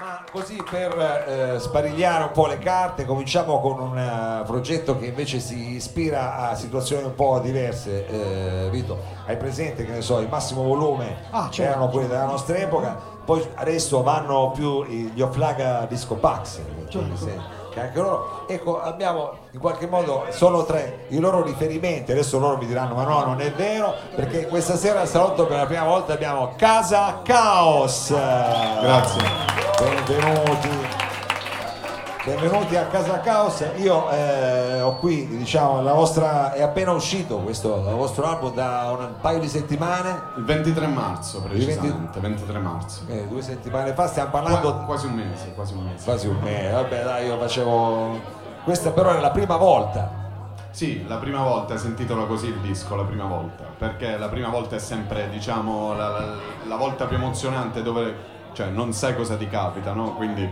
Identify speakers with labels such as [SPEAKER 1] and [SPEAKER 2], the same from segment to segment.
[SPEAKER 1] Ma così per eh, sparigliare un po' le carte, cominciamo con un eh, progetto che invece si ispira a situazioni un po' diverse. Eh, Vito, hai presente che ne so, il massimo volume
[SPEAKER 2] Ah, certo,
[SPEAKER 1] erano quelli della nostra epoca, poi adesso vanno più gli Oflaga Disco Pax,
[SPEAKER 2] Certo.
[SPEAKER 1] che anche loro, ecco, abbiamo in qualche modo sono tre i loro riferimenti, adesso loro mi diranno ma no, non è vero, perché questa sera al salotto per la prima volta abbiamo Casa Caos.
[SPEAKER 3] Grazie.
[SPEAKER 1] Benvenuti. Benvenuti a Casa Caos. Io eh, ho qui, diciamo, la vostra è appena uscito questo il vostro album da un paio di settimane,
[SPEAKER 3] Il 23 marzo,
[SPEAKER 1] Il 20
[SPEAKER 3] precisamente, 23 marzo.
[SPEAKER 1] eh, due settimane fa, stiamo
[SPEAKER 3] Qua-
[SPEAKER 1] parlando
[SPEAKER 3] quasi un mese, quasi un mese.
[SPEAKER 1] quasi un mese. Vabbè, dai, io facevo questa però è la prima volta.
[SPEAKER 3] Sì, la prima volta hai sentitelo così il disco, la prima volta, perché la prima volta è sempre, diciamo, la, la- la volta più emozionante dove cioè, non sai cosa ti capita, no? Quindi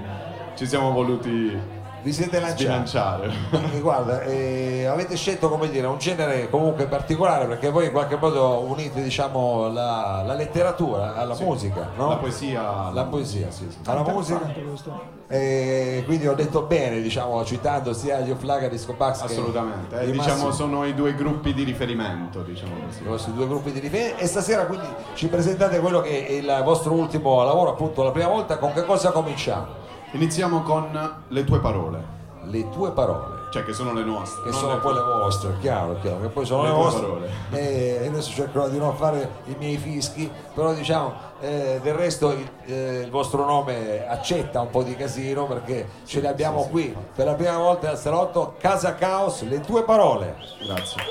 [SPEAKER 3] ci siamo voluti
[SPEAKER 1] Vi siete lanciati.
[SPEAKER 3] sbilanciare.
[SPEAKER 1] Guarda, eh, avete scelto come dire un genere comunque particolare perché voi in qualche modo unite diciamo la, la letteratura alla
[SPEAKER 3] Sì.
[SPEAKER 1] musica, no?
[SPEAKER 3] La poesia.
[SPEAKER 1] La poesia,
[SPEAKER 3] sì, sì.
[SPEAKER 1] alla musica.
[SPEAKER 2] Interessante questo.
[SPEAKER 1] E quindi ho detto bene, diciamo, citando sia gli Oflaga Disco che
[SPEAKER 3] Assolutamente. Eh, diciamo
[SPEAKER 1] Massimo-
[SPEAKER 3] sono i due gruppi di riferimento, diciamo così.
[SPEAKER 1] i vostri due gruppi di riferimento e stasera quindi ci presentate quello che è il vostro ultimo lavoro, appunto la prima volta, con che cosa cominciamo?
[SPEAKER 3] Iniziamo con le tue parole,
[SPEAKER 1] Le tue parole.
[SPEAKER 3] cioè che sono le nostre.
[SPEAKER 1] che sono
[SPEAKER 3] le
[SPEAKER 1] poi le vostre, chiaro, chiaro, che poi sono le,
[SPEAKER 3] Le
[SPEAKER 1] vostre.
[SPEAKER 3] parole.
[SPEAKER 1] E adesso cercherò di non fare i miei fischi, però diciamo eh, del resto il, eh, il vostro nome accetta un po' di casino perché ce le abbiamo
[SPEAKER 3] sì,
[SPEAKER 1] qui per la prima volta al salotto Casa Caos, le tue parole.
[SPEAKER 3] Grazie.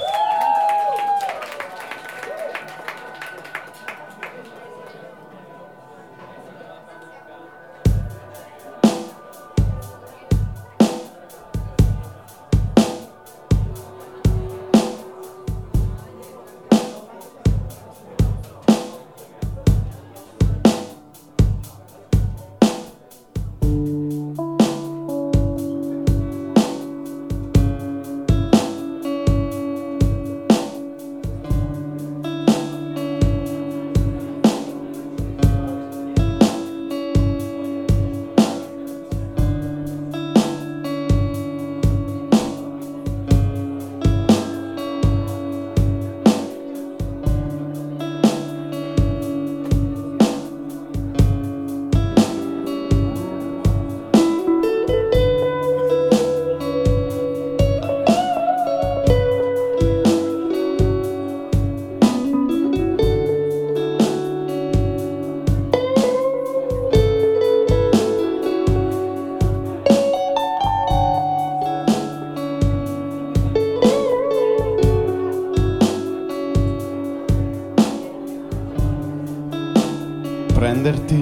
[SPEAKER 3] Prenderti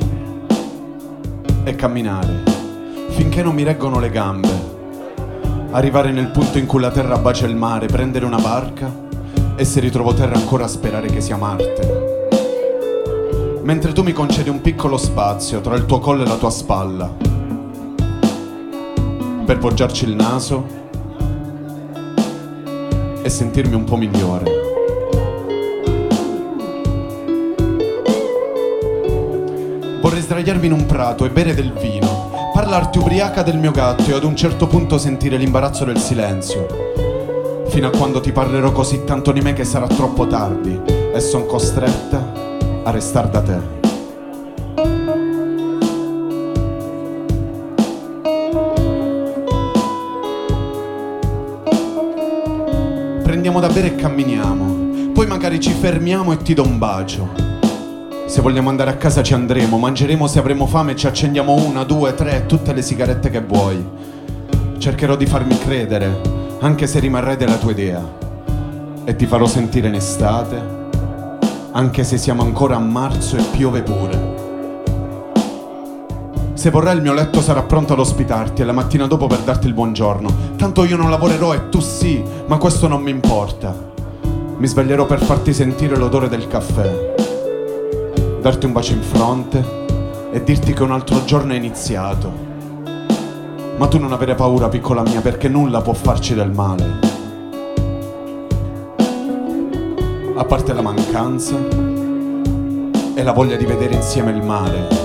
[SPEAKER 3] e camminare finché non mi reggono le gambe. Arrivare nel punto in cui la terra bacia il mare, prendere una barca e se ritrovo terra ancora sperare che sia Marte. Mentre tu mi concedi un piccolo spazio tra il tuo collo e la tua spalla per poggiarci il naso e sentirmi un po' migliore. Sdraiarmi in un prato e bere del vino, parlarti ubriaca del mio gatto e ad un certo punto sentire l'imbarazzo del silenzio. Fino a quando ti parlerò così tanto di me che sarà troppo tardi e son costretta a restare da te. Prendiamo da bere e camminiamo, poi magari ci fermiamo e ti do un bacio. Se vogliamo andare a casa ci andremo, mangeremo se avremo fame ci accendiamo una, due, tre, tutte le sigarette che vuoi. Cercherò di farmi credere, anche se rimarrai della tua idea. E ti farò sentire in estate, anche se siamo ancora a marzo e piove pure. Se vorrai il mio letto sarà pronto ad ospitarti e la mattina dopo per darti il buongiorno. Tanto io non lavorerò e tu sì, ma questo non mi importa. Mi sveglierò per farti sentire l'odore del caffè darti un bacio in fronte e dirti che un altro giorno è iniziato. Ma tu non avere paura, piccola mia, perché nulla può farci del male. A parte la mancanza e la voglia di vedere insieme il mare.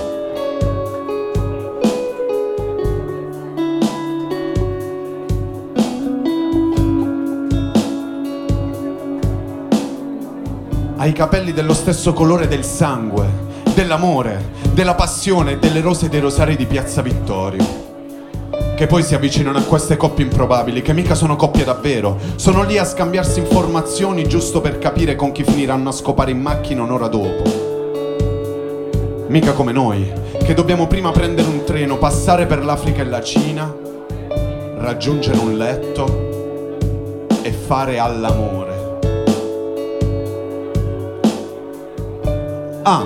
[SPEAKER 3] Hai i capelli dello stesso colore del sangue, dell'amore, della passione e delle rose dei rosari di Piazza Vittorio. Che poi si avvicinano a queste coppie improbabili, che mica sono coppie davvero. Sono lì a scambiarsi informazioni giusto per capire con chi finiranno a scopare in macchina un'ora dopo. Mica come noi, che dobbiamo prima prendere un treno, passare per l'Africa e la Cina, raggiungere un letto e fare all'amore. Ah,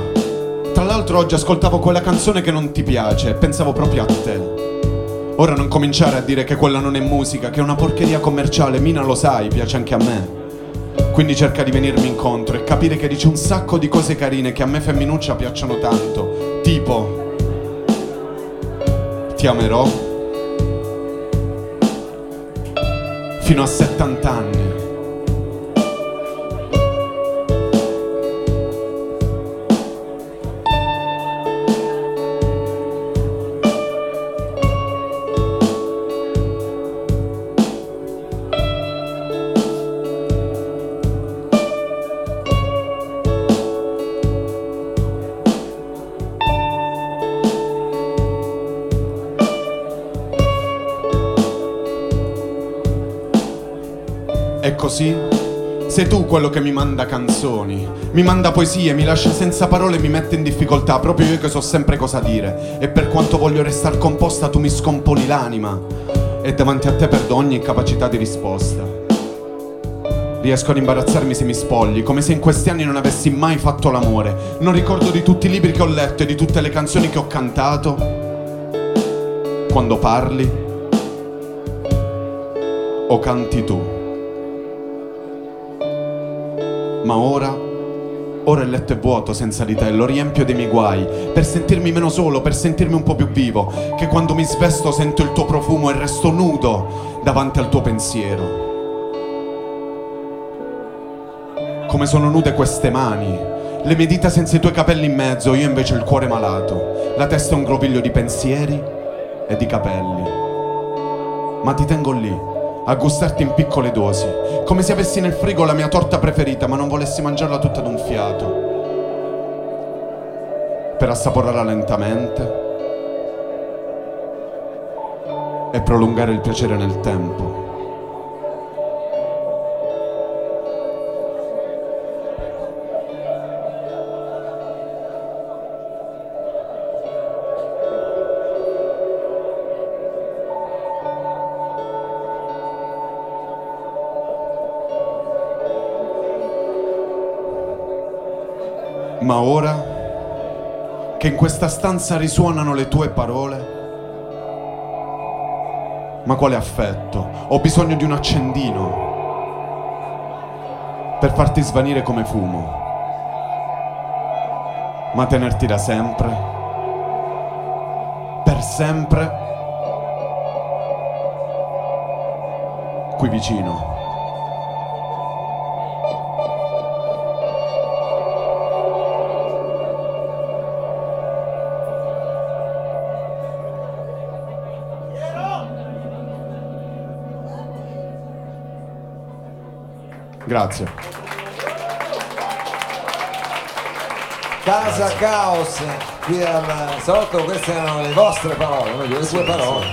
[SPEAKER 3] tra l'altro oggi ascoltavo quella canzone che non ti piace pensavo proprio a te. Ora non cominciare a dire che quella non è musica, che è una porcheria commerciale, Mina lo sai, piace anche a me. Quindi cerca di venirmi incontro e capire che dici un sacco di cose carine che a me femminuccia piacciono tanto. Tipo, ti amerò fino a 70 anni. Così sei tu quello che mi manda canzoni, mi manda poesie, mi lascia senza parole e mi mette in difficoltà, proprio io che so sempre cosa dire. E per quanto voglio restare composta, tu mi scomponi l'anima. E davanti a te perdo ogni incapacità di risposta. Riesco ad imbarazzarmi se mi spogli, come se in questi anni non avessi mai fatto l'amore. Non ricordo di tutti i libri che ho letto e di tutte le canzoni che ho cantato. Quando parli o canti tu. Ma ora, ora il letto è vuoto senza di te, lo riempio dei miei guai, per sentirmi meno solo, per sentirmi un po' più vivo, che quando mi svesto sento il tuo profumo e resto nudo davanti al tuo pensiero. Come sono nude queste mani, le mie dita senza i tuoi capelli in mezzo, io invece il cuore malato, la testa è un groviglio di pensieri e di capelli. Ma ti tengo lì a gustarti in piccole dosi, come se avessi nel frigo la mia torta preferita ma non volessi mangiarla tutta d'un fiato, per assaporarla lentamente. E prolungare il piacere nel tempo. Ma ora che in questa stanza risuonano le tue parole, ma quale affetto? Ho bisogno di un accendino per farti svanire come fumo, ma tenerti da sempre, per sempre, qui vicino. Grazie.
[SPEAKER 1] Casa Caos qui al salotto, queste erano le vostre parole, le tue parole.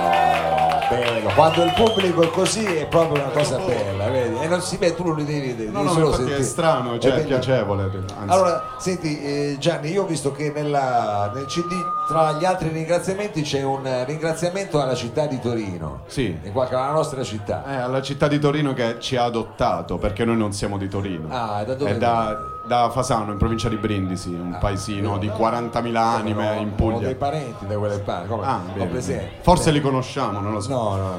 [SPEAKER 1] Oh, bello, quando il pubblico è così è proprio una cosa bella, vedi? E non si vede, tu non li devi vedere,
[SPEAKER 3] No, no, è strano, cioè è piacevole. anzi.
[SPEAKER 1] Allora, senti eh, Gianni, io ho visto che nella- nel CD tra gli altri ringraziamenti c'è un ringraziamento alla città di Torino,
[SPEAKER 3] Sì.
[SPEAKER 1] in qua- alla nostra città.
[SPEAKER 3] Eh, alla città di Torino che ci ha adottato, perché noi non siamo di Torino.
[SPEAKER 1] Ah, da dove
[SPEAKER 3] È da, da Fasano, in provincia di Brindisi, un paesino di 40.000 anime
[SPEAKER 1] Ho-
[SPEAKER 3] in
[SPEAKER 1] Ho
[SPEAKER 3] Puglia.
[SPEAKER 1] dei parenti da quelle parti, come?
[SPEAKER 3] Ah,
[SPEAKER 1] ho
[SPEAKER 3] bene, bene. Forse li conosciamo, non lo so.
[SPEAKER 1] No, no,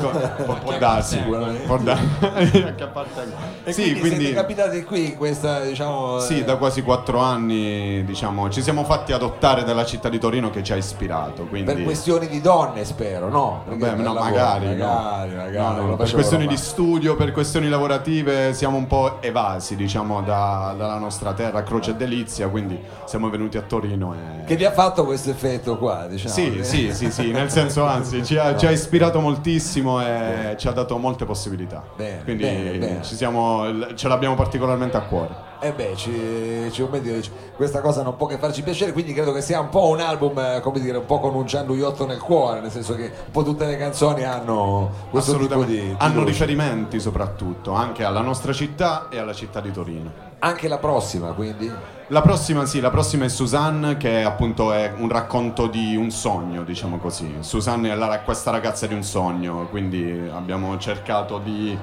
[SPEAKER 1] no.
[SPEAKER 3] Può, può darsi.
[SPEAKER 1] Sicuramente.
[SPEAKER 3] Può darsi.
[SPEAKER 1] E
[SPEAKER 3] Sì,
[SPEAKER 1] quindi,
[SPEAKER 3] quindi
[SPEAKER 1] siete capitati qui questa, diciamo...
[SPEAKER 3] sì,
[SPEAKER 1] eh,
[SPEAKER 3] da quasi quattro anni diciamo, ci siamo fatti adottare dalla città di Torino che ci ha ispirato. Quindi...
[SPEAKER 1] Per questioni di donne, spero, no? Perché per
[SPEAKER 3] no,
[SPEAKER 1] lavoro,
[SPEAKER 3] magari, no.
[SPEAKER 1] magari, magari,
[SPEAKER 3] No, no,
[SPEAKER 1] lo
[SPEAKER 3] per questioni
[SPEAKER 1] normale.
[SPEAKER 3] di studio, per questioni lavorative siamo un po' evasi, diciamo, da- dalla nostra terra, Croce e Delizia, quindi siamo venuti a Torino. E...
[SPEAKER 1] Che vi ha fatto questo effetto qua, diciamo?
[SPEAKER 3] Sì, sì, sì, sì, nel senso anzi ci ha, ci ha, ispirato moltissimo e bene. ci ha dato molte possibilità. Bene, quindi bene. Siamo, ce l'abbiamo particolarmente a cuore.
[SPEAKER 1] Eh beh, ci, ci, dire, questa cosa non può che farci piacere, quindi credo che sia un po' un album, eh, come dire, un po' con un Gianluiotto nel cuore, nel senso che un po' tutte le canzoni hanno questo tipo di... di
[SPEAKER 3] hanno riferimenti soprattutto, anche alla nostra città e alla città di Torino.
[SPEAKER 1] Anche la prossima, quindi?
[SPEAKER 3] La prossima sì, la prossima è Suzanne che appunto è un racconto di un sogno, diciamo così. Suzanne è la, questa ragazza di un sogno, quindi abbiamo cercato di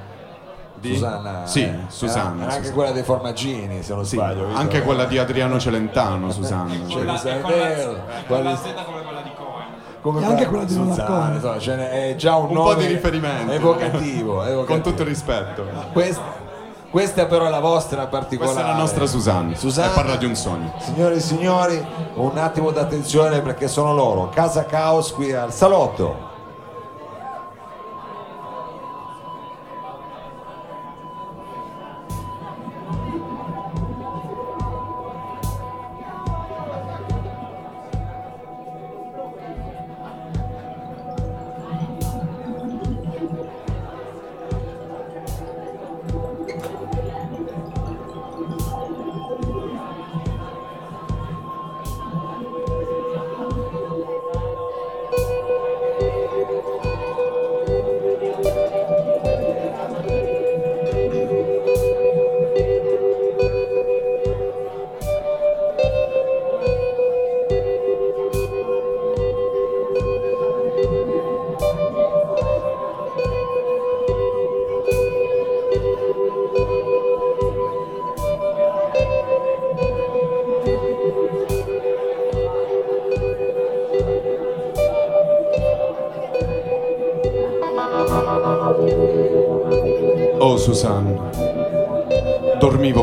[SPEAKER 1] di... Susanna.
[SPEAKER 3] Sì, eh, Susanna.
[SPEAKER 1] anche
[SPEAKER 3] Susanna.
[SPEAKER 1] quella dei formaggini, se non sì, sbaglio.
[SPEAKER 3] Anche eh. quella di Adriano Celentano, Susanna.
[SPEAKER 2] Cioè, la, è vero. Con la Z come quella di Cohen. Come
[SPEAKER 4] anche quella di
[SPEAKER 1] Susanna, insomma, cioè, è già un,
[SPEAKER 3] un
[SPEAKER 1] nome
[SPEAKER 3] po' di riferimento
[SPEAKER 1] evocativo, evocativo.
[SPEAKER 3] con tutto il rispetto.
[SPEAKER 1] Questa, questa però è la vostra particolare.
[SPEAKER 3] Questa è la nostra Susanna. Susanna parla di un sogno.
[SPEAKER 1] Signore e signori, un attimo d'attenzione perché sono loro. Casa Caos qui al salotto.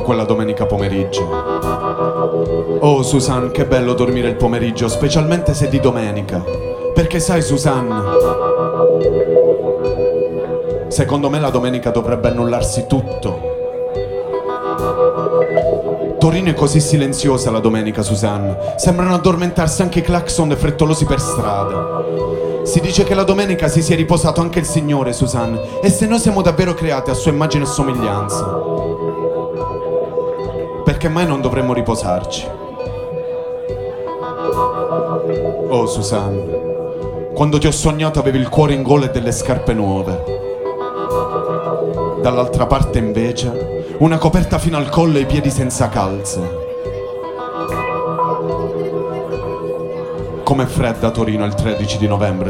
[SPEAKER 3] Quella domenica pomeriggio. Oh Susan, che bello dormire il pomeriggio, specialmente se di domenica. Perché sai Susan, secondo me la domenica dovrebbe annullarsi tutto. Torino è così silenziosa la domenica, Susan. Sembrano addormentarsi anche i clacson frettolosi per strada. Si dice che la domenica si sia riposato anche il Signore, Susan. E se noi siamo davvero creati a sua immagine e somiglianza perché mai non dovremmo riposarci? Oh Susanne, quando ti ho sognato avevi il cuore in gola e delle scarpe nuove. Dall'altra parte invece una coperta fino al collo e i piedi senza calze. Com'è fredda Torino il 13 di novembre,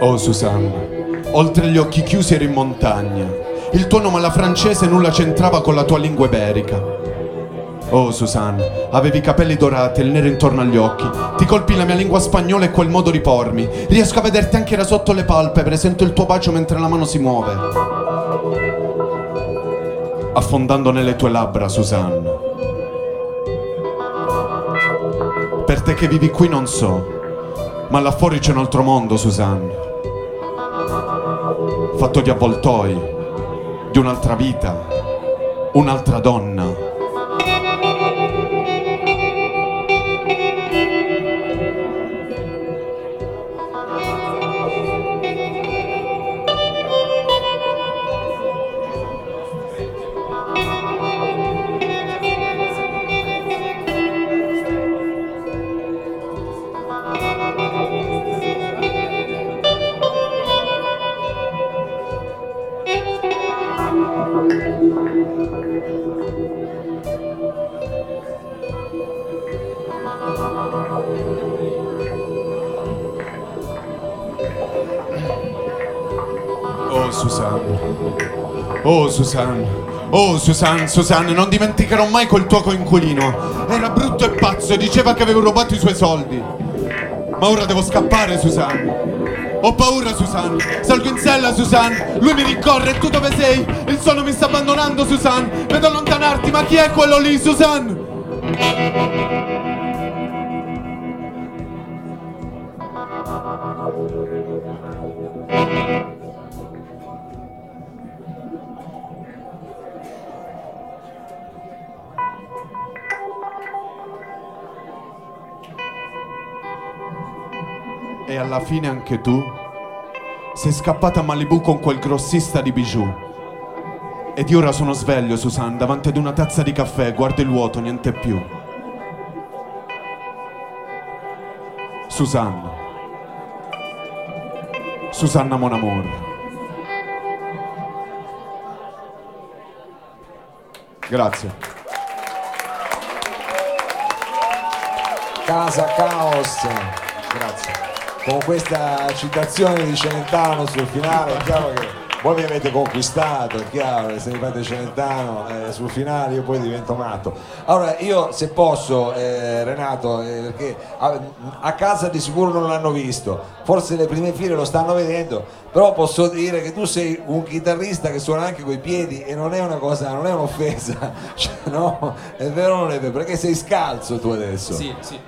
[SPEAKER 3] Susanne? Susanna. Oltre gli occhi chiusi eri in montagna. Il tuo nome alla francese nulla c'entrava con la tua lingua iberica. Oh Susanna, avevi i capelli dorati e il nero intorno agli occhi. Ti colpì la mia lingua spagnola e quel modo di pormi. Riesco a vederti anche da sotto le palpebre, sento il tuo bacio mentre la mano si muove. Affondando nelle tue labbra, Susanna. Per te che vivi qui non so, ma là fuori c'è un altro mondo, Susanna fatto di avvoltoi, di un'altra vita, un'altra donna. Oh Susanna, Oh Susan, Susan, non dimenticherò mai quel tuo coinquilino. Era brutto e pazzo e diceva che avevo rubato i suoi soldi. Ma ora devo scappare, Susan. Ho paura, Susan. Salgo in sella, Susan. Lui mi rincorre. Tu dove sei? Il sonno mi sta abbandonando, Susan. Vedo allontanarti, ma chi è quello lì, Susan? Alla fine anche tu sei scappata a Malibu con quel grossista di bijou. Ed io ora sono sveglio, Susan, davanti ad una tazza di caffè, guardo il vuoto, niente più. Susanna. Susanna Mon Amour. Grazie.
[SPEAKER 1] Casa Caos. Grazie. Con questa citazione di Celentano sul finale, è chiaro che voi mi avete conquistato, è chiaro, se mi fate Celentano eh, sul finale io poi divento matto. Allora io se posso, eh, Renato, eh, perché a, a casa di sicuro non l'hanno visto, forse le prime file lo stanno vedendo, però posso dire che tu sei un chitarrista che suona anche coi piedi e non è una cosa, non è un'offesa, cioè, no, è vero o non è vero, perché sei scalzo tu adesso.
[SPEAKER 2] Sì, sì.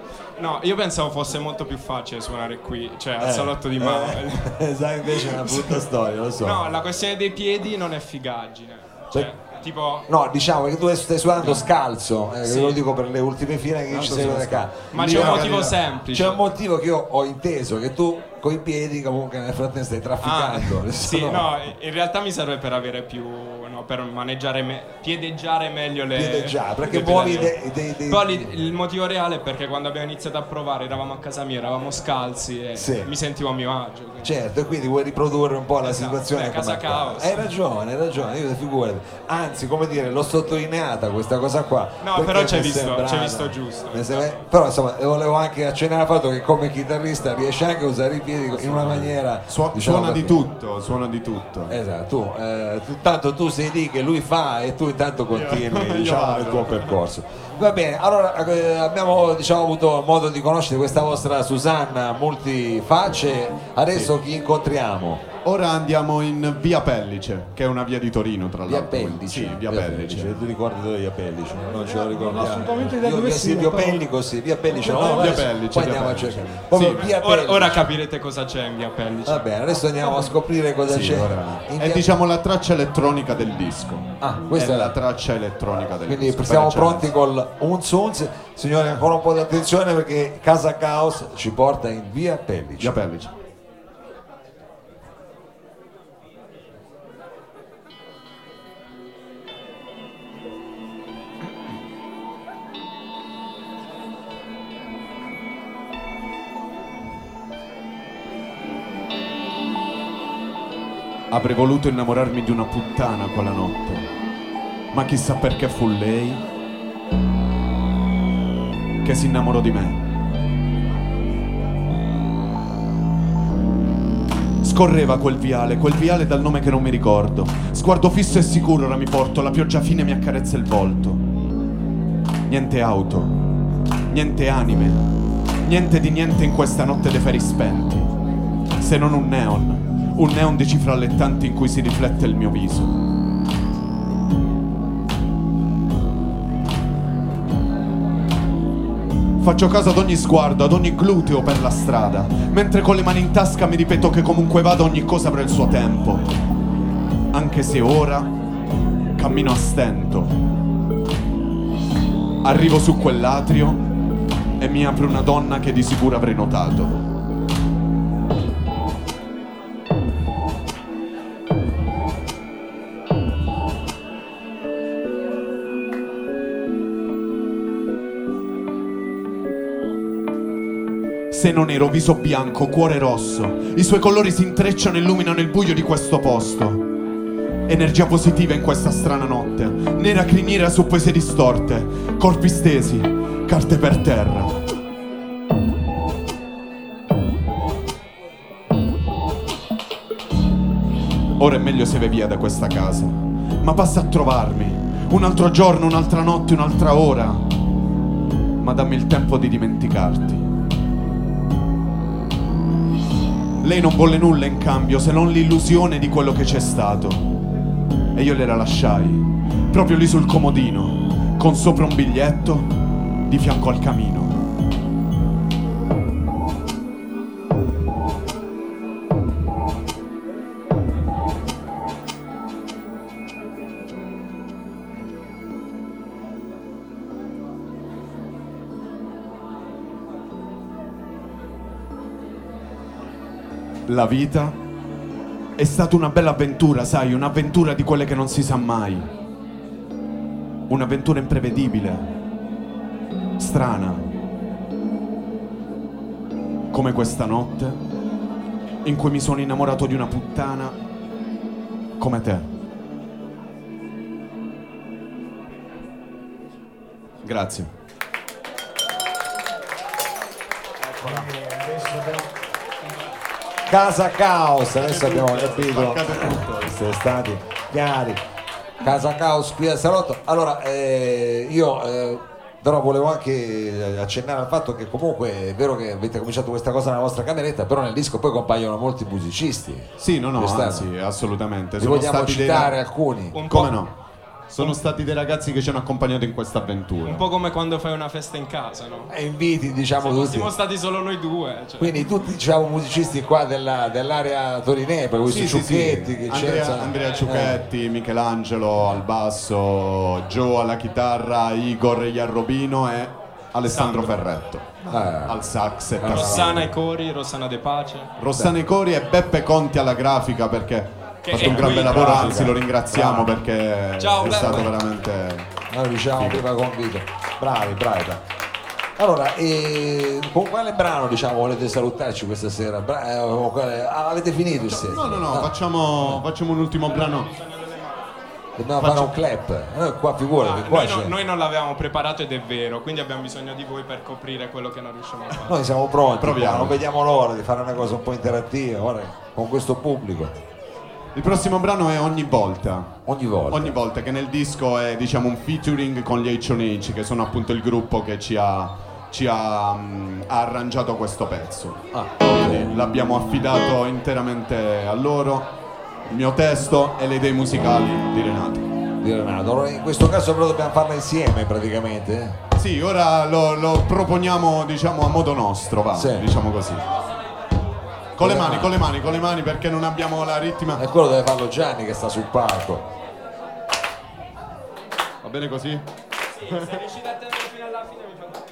[SPEAKER 2] No, io pensavo fosse molto più facile suonare qui, cioè al
[SPEAKER 1] Eh,
[SPEAKER 2] salotto di
[SPEAKER 1] eh,
[SPEAKER 2] Mao.
[SPEAKER 1] sai invece è una brutta storia, lo so.
[SPEAKER 2] No, la questione dei piedi non è figaggine. Cioè, tipo...
[SPEAKER 1] No, diciamo che tu stai suonando scalzo, eh,
[SPEAKER 2] Sì.
[SPEAKER 1] lo dico per le ultime file che ci sei da casa.
[SPEAKER 2] Ma c'è un motivo semplice.
[SPEAKER 1] C'è un motivo che io ho inteso, che tu coi piedi comunque nel frattempo stai trafficando.
[SPEAKER 2] Ah, sì, no, in realtà mi serve per avere più, no, per maneggiare, me- piedeggiare meglio le...
[SPEAKER 1] Piedeggiare, perché muovi dei- dei- dei-
[SPEAKER 2] lì il motivo reale è perché quando abbiamo iniziato a provare eravamo a casa mia, eravamo scalzi e
[SPEAKER 1] Sì.
[SPEAKER 2] mi sentivo a mio agio. quindi-
[SPEAKER 1] Certo, e quindi vuoi riprodurre un po' la
[SPEAKER 2] Esatto,
[SPEAKER 1] situazione
[SPEAKER 2] beh, casa caos.
[SPEAKER 1] Hai ragione, hai ragione, io figurati. Anzi, come dire, l'ho sottolineata questa cosa qua.
[SPEAKER 2] No, però c'è visto-
[SPEAKER 1] sembrata-
[SPEAKER 2] c'è visto giusto.
[SPEAKER 1] sembra- Però insomma, volevo anche accennare al fatto che come chitarrista riesci anche a usare i piedi in una maniera.
[SPEAKER 3] Suo-
[SPEAKER 1] diciamo
[SPEAKER 3] suona di tutto, suona di tutto.
[SPEAKER 1] Esatto, tu, eh, tu- tanto tu sei lì che lui fa e tu intanto continui
[SPEAKER 3] Io
[SPEAKER 1] diciamo,
[SPEAKER 3] vado.
[SPEAKER 1] il tuo percorso. Va bene, allora eh, abbiamo diciamo, avuto modo di conoscere questa vostra Susanna multifacce, adesso chi incontriamo?
[SPEAKER 3] Ora andiamo in via Pellice, che è una via di Torino, tra
[SPEAKER 1] Via
[SPEAKER 3] l'altro.
[SPEAKER 1] Pellice.
[SPEAKER 3] Sì, via Pellice.
[SPEAKER 1] Tu ricordi dove è via Pellice? Non ce lo ricordiamo.
[SPEAKER 4] assolutamente idea dove
[SPEAKER 1] via
[SPEAKER 4] sia,
[SPEAKER 1] Silvio
[SPEAKER 4] però.
[SPEAKER 1] Pellico, sì, via Pellice.
[SPEAKER 3] No,
[SPEAKER 1] no,
[SPEAKER 3] via Pellice,
[SPEAKER 1] Poi
[SPEAKER 3] via
[SPEAKER 1] andiamo a
[SPEAKER 3] Pellice.
[SPEAKER 1] cercare. Proprio
[SPEAKER 3] Sì.
[SPEAKER 1] via
[SPEAKER 2] Ora,
[SPEAKER 1] Pellice.
[SPEAKER 2] ora capirete cosa c'è in via Pellice.
[SPEAKER 1] Va bene, adesso andiamo a scoprire cosa
[SPEAKER 3] Sì,
[SPEAKER 1] c'è.
[SPEAKER 3] È
[SPEAKER 1] via-
[SPEAKER 3] diciamo la traccia elettronica del disco.
[SPEAKER 1] Ah,
[SPEAKER 3] È
[SPEAKER 1] questa è
[SPEAKER 3] la
[SPEAKER 1] la
[SPEAKER 3] traccia elettronica del
[SPEAKER 1] Quindi
[SPEAKER 3] disco.
[SPEAKER 1] siamo
[SPEAKER 3] per
[SPEAKER 1] pronti col Unz Unz. Signori, ancora un po' di attenzione perché Casa Caos ci porta in via Pellice.
[SPEAKER 3] Via Pellice. Avrei voluto innamorarmi di una puttana quella notte, ma chissà perché fu lei che si innamorò di me. Scorreva quel viale, quel viale dal nome che non mi ricordo. Sguardo fisso e sicuro ora mi porto, la pioggia fine mi accarezza il volto. Niente auto, niente anime, niente di niente in questa notte dei feri spenti. Se non un neon, un neon di cifre allettanti in cui si riflette il mio viso. Faccio caso ad ogni sguardo, ad ogni gluteo per la strada, mentre con le mani in tasca mi ripeto che comunque vada ogni cosa avrà il suo tempo. Anche se ora cammino a stento. Arrivo su quell'atrio e mi apre una donna che di sicuro avrei notato. Seno nero, viso bianco, cuore rosso. I suoi colori si intrecciano e illuminano il buio di questo posto. Energia positiva in questa strana notte. Nera criniera su poesie distorte. Corpi stesi, carte per terra. Ora è meglio se vai via da questa casa. ma passa a trovarmi. Un altro giorno, un'altra notte, un'altra ora. Ma dammi il tempo di dimenticarti. Lei non volle nulla in cambio se non l'illusione di quello che c'è stato. E io le la lasciai, proprio lì sul comodino, con sopra un biglietto di fianco al camino. La vita è stata una bella avventura, sai, un'avventura di quelle che non si sa mai. Un'avventura imprevedibile, strana, come questa notte in cui mi sono innamorato di una puttana come te. Grazie.
[SPEAKER 1] Casa Caos, adesso abbiamo capito. Siete stati chiari. Casa Caos qui a Salotto. Allora, eh, io eh, però volevo anche accennare al fatto che comunque è vero che avete cominciato questa cosa nella vostra cameretta, però nel disco poi compaiono molti musicisti.
[SPEAKER 3] Sì, no, no,
[SPEAKER 1] Quest'anno.
[SPEAKER 3] anzi, assolutamente.
[SPEAKER 1] Li vogliamo
[SPEAKER 3] stati dei-
[SPEAKER 1] citare alcuni.
[SPEAKER 2] Un po',
[SPEAKER 3] Come no? Sono stati dei ragazzi che ci hanno accompagnato in questa avventura.
[SPEAKER 2] un po' come quando fai una festa in casa, no?
[SPEAKER 1] E inviti, diciamo
[SPEAKER 2] Se
[SPEAKER 1] tutti.
[SPEAKER 2] fossimo stati solo noi due. Cioè.
[SPEAKER 1] Quindi tutti diciamo musicisti qua della- dell'area torinese, per questi
[SPEAKER 3] Sì, sì, sì.
[SPEAKER 1] ciucchetti che
[SPEAKER 3] Andrea,
[SPEAKER 1] c'è.
[SPEAKER 3] Andrea
[SPEAKER 1] eh.
[SPEAKER 3] Ciucchetti, Michelangelo al basso, Joe alla chitarra, Igor Iarrobino e Alessandro
[SPEAKER 2] Sandro.
[SPEAKER 3] Ferretto
[SPEAKER 1] Eh.
[SPEAKER 3] al sax e.
[SPEAKER 2] Rossana e Cori, Rossana De Pace.
[SPEAKER 3] Rossana e Cori e Beppe Conti alla grafica perché ha fatto un gran bel lavoro,
[SPEAKER 1] grafica.
[SPEAKER 3] anzi lo ringraziamo
[SPEAKER 1] Bravo.
[SPEAKER 3] perché
[SPEAKER 2] Ciao,
[SPEAKER 3] è
[SPEAKER 2] Beppe.
[SPEAKER 3] stato veramente...
[SPEAKER 1] Noi diciamo prima con Vito. Bravi, bravi. bravi. Allora, eh, con quale brano diciamo volete salutarci questa sera? Bra- eh, quale- ah, avete finito il set?
[SPEAKER 3] No, no, no, facciamo, facciamo un ultimo brano.
[SPEAKER 1] Dobbiamo fare un clap. Noi qua figurati,
[SPEAKER 2] Ah,
[SPEAKER 1] qua
[SPEAKER 2] noi,
[SPEAKER 1] c'è-
[SPEAKER 2] no- noi non l'avevamo preparato ed è vero, quindi abbiamo bisogno di voi per coprire quello che non riusciamo a fare.
[SPEAKER 1] Noi siamo pronti,
[SPEAKER 3] Proviamo.
[SPEAKER 1] vediamo l'ora di fare una cosa un po' interattiva guarda, con questo pubblico.
[SPEAKER 3] Il prossimo brano è Ogni volta.
[SPEAKER 1] Ogni volta.
[SPEAKER 3] Ogni volta che nel disco è diciamo un featuring con gli H.O.H che sono appunto il gruppo che ci ha, ci ha, ha arrangiato questo pezzo.
[SPEAKER 1] Ah,
[SPEAKER 3] Quindi l'abbiamo affidato interamente a loro, il mio testo e le idee musicali di Renato.
[SPEAKER 1] di Renato. Allora, in questo caso però dobbiamo farla insieme praticamente. eh?
[SPEAKER 3] Sì, ora lo, lo proponiamo diciamo a modo nostro, va,
[SPEAKER 1] Sì.
[SPEAKER 3] diciamo così. Con le mani,
[SPEAKER 1] mani.
[SPEAKER 3] con le mani, con le mani perché non abbiamo la ritma.
[SPEAKER 1] E quello deve farlo Gianni che sta sul palco.
[SPEAKER 3] Va bene così?
[SPEAKER 2] Sì, se riuscite a tenere fino alla fine mi fate...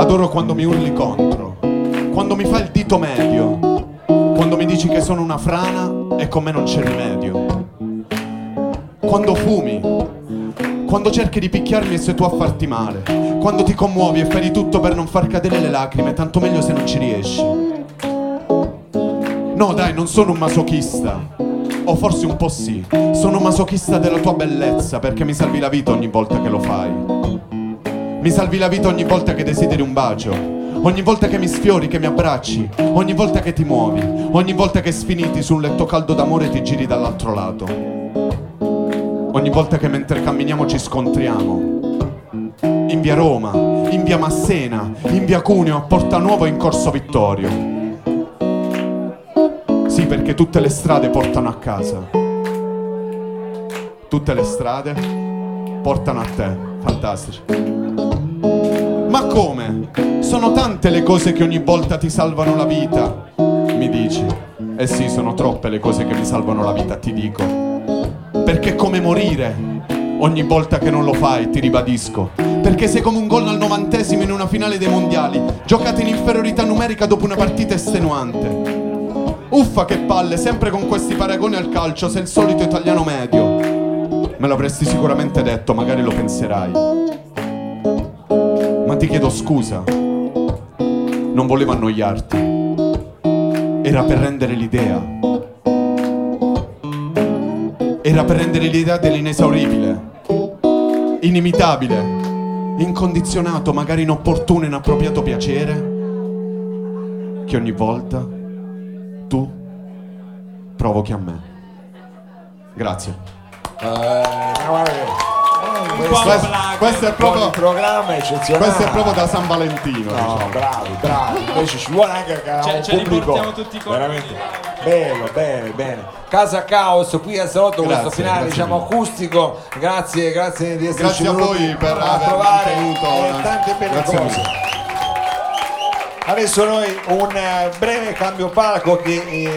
[SPEAKER 3] Adoro quando mi urli contro, quando mi fai il dito medio, quando mi dici che sono una frana e con me non c'è rimedio. Quando fumi, quando cerchi di picchiarmi e sei tu a farti male, quando ti commuovi e fai di tutto per non far cadere le lacrime, tanto meglio se non ci riesci. No, dai, non sono un masochista. O forse un po' sì. Sono masochista della tua bellezza perché mi salvi la vita ogni volta che lo fai. Mi salvi la vita ogni volta che desideri un bacio. Ogni volta che mi sfiori, che mi abbracci. Ogni volta che ti muovi. Ogni volta che sfiniti su un letto caldo d'amore ti giri dall'altro lato. Ogni volta che mentre camminiamo ci scontriamo. In via Roma, in via Massena, in via Cuneo, a Porta Nuova in Corso Vittorio. Sì, perché tutte le strade portano a casa. Tutte le strade portano a te. Fantastici. Ma come? Sono tante le cose che ogni volta ti salvano la vita. Mi dici. Eh sì, sono troppe le cose che mi salvano la vita, ti dico. Perché è come morire. Ogni volta che non lo fai, ti ribadisco. Perché sei come un gol al novantesimo in una finale dei mondiali, giocata in inferiorità numerica dopo una partita estenuante. Uffa che palle, sempre con questi paragoni al calcio, sei il solito italiano medio. Me l'avresti sicuramente detto, magari lo penserai. Ma ti chiedo scusa. Non volevo annoiarti. Era per rendere l'idea. Era per rendere l'idea dell'inesauribile, inimitabile, incondizionato, magari inopportuno, inappropriato piacere, che ogni volta tu provochi a me. Grazie.
[SPEAKER 1] Eh,
[SPEAKER 2] Un
[SPEAKER 1] questo,
[SPEAKER 3] Questo, questo è proprio,
[SPEAKER 1] programma eccezionale.
[SPEAKER 3] questo è proprio da San Valentino.
[SPEAKER 1] No,
[SPEAKER 3] diciamo.
[SPEAKER 1] bravi, bravi. Invece ci vuole anche che
[SPEAKER 2] Cioè,
[SPEAKER 1] un pubblico
[SPEAKER 2] tutti
[SPEAKER 1] veramente bello, bene, bene. Casa Caos qui al salotto questo
[SPEAKER 3] Grazie,
[SPEAKER 1] finale
[SPEAKER 3] grazie
[SPEAKER 1] diciamo
[SPEAKER 3] mille.
[SPEAKER 1] acustico. Grazie, grazie di esserci
[SPEAKER 3] Grazie a voi per
[SPEAKER 1] a trovare eh,
[SPEAKER 3] una-
[SPEAKER 1] tante belle
[SPEAKER 3] Grazie
[SPEAKER 1] cose. Adesso noi un eh, breve cambio palco che eh,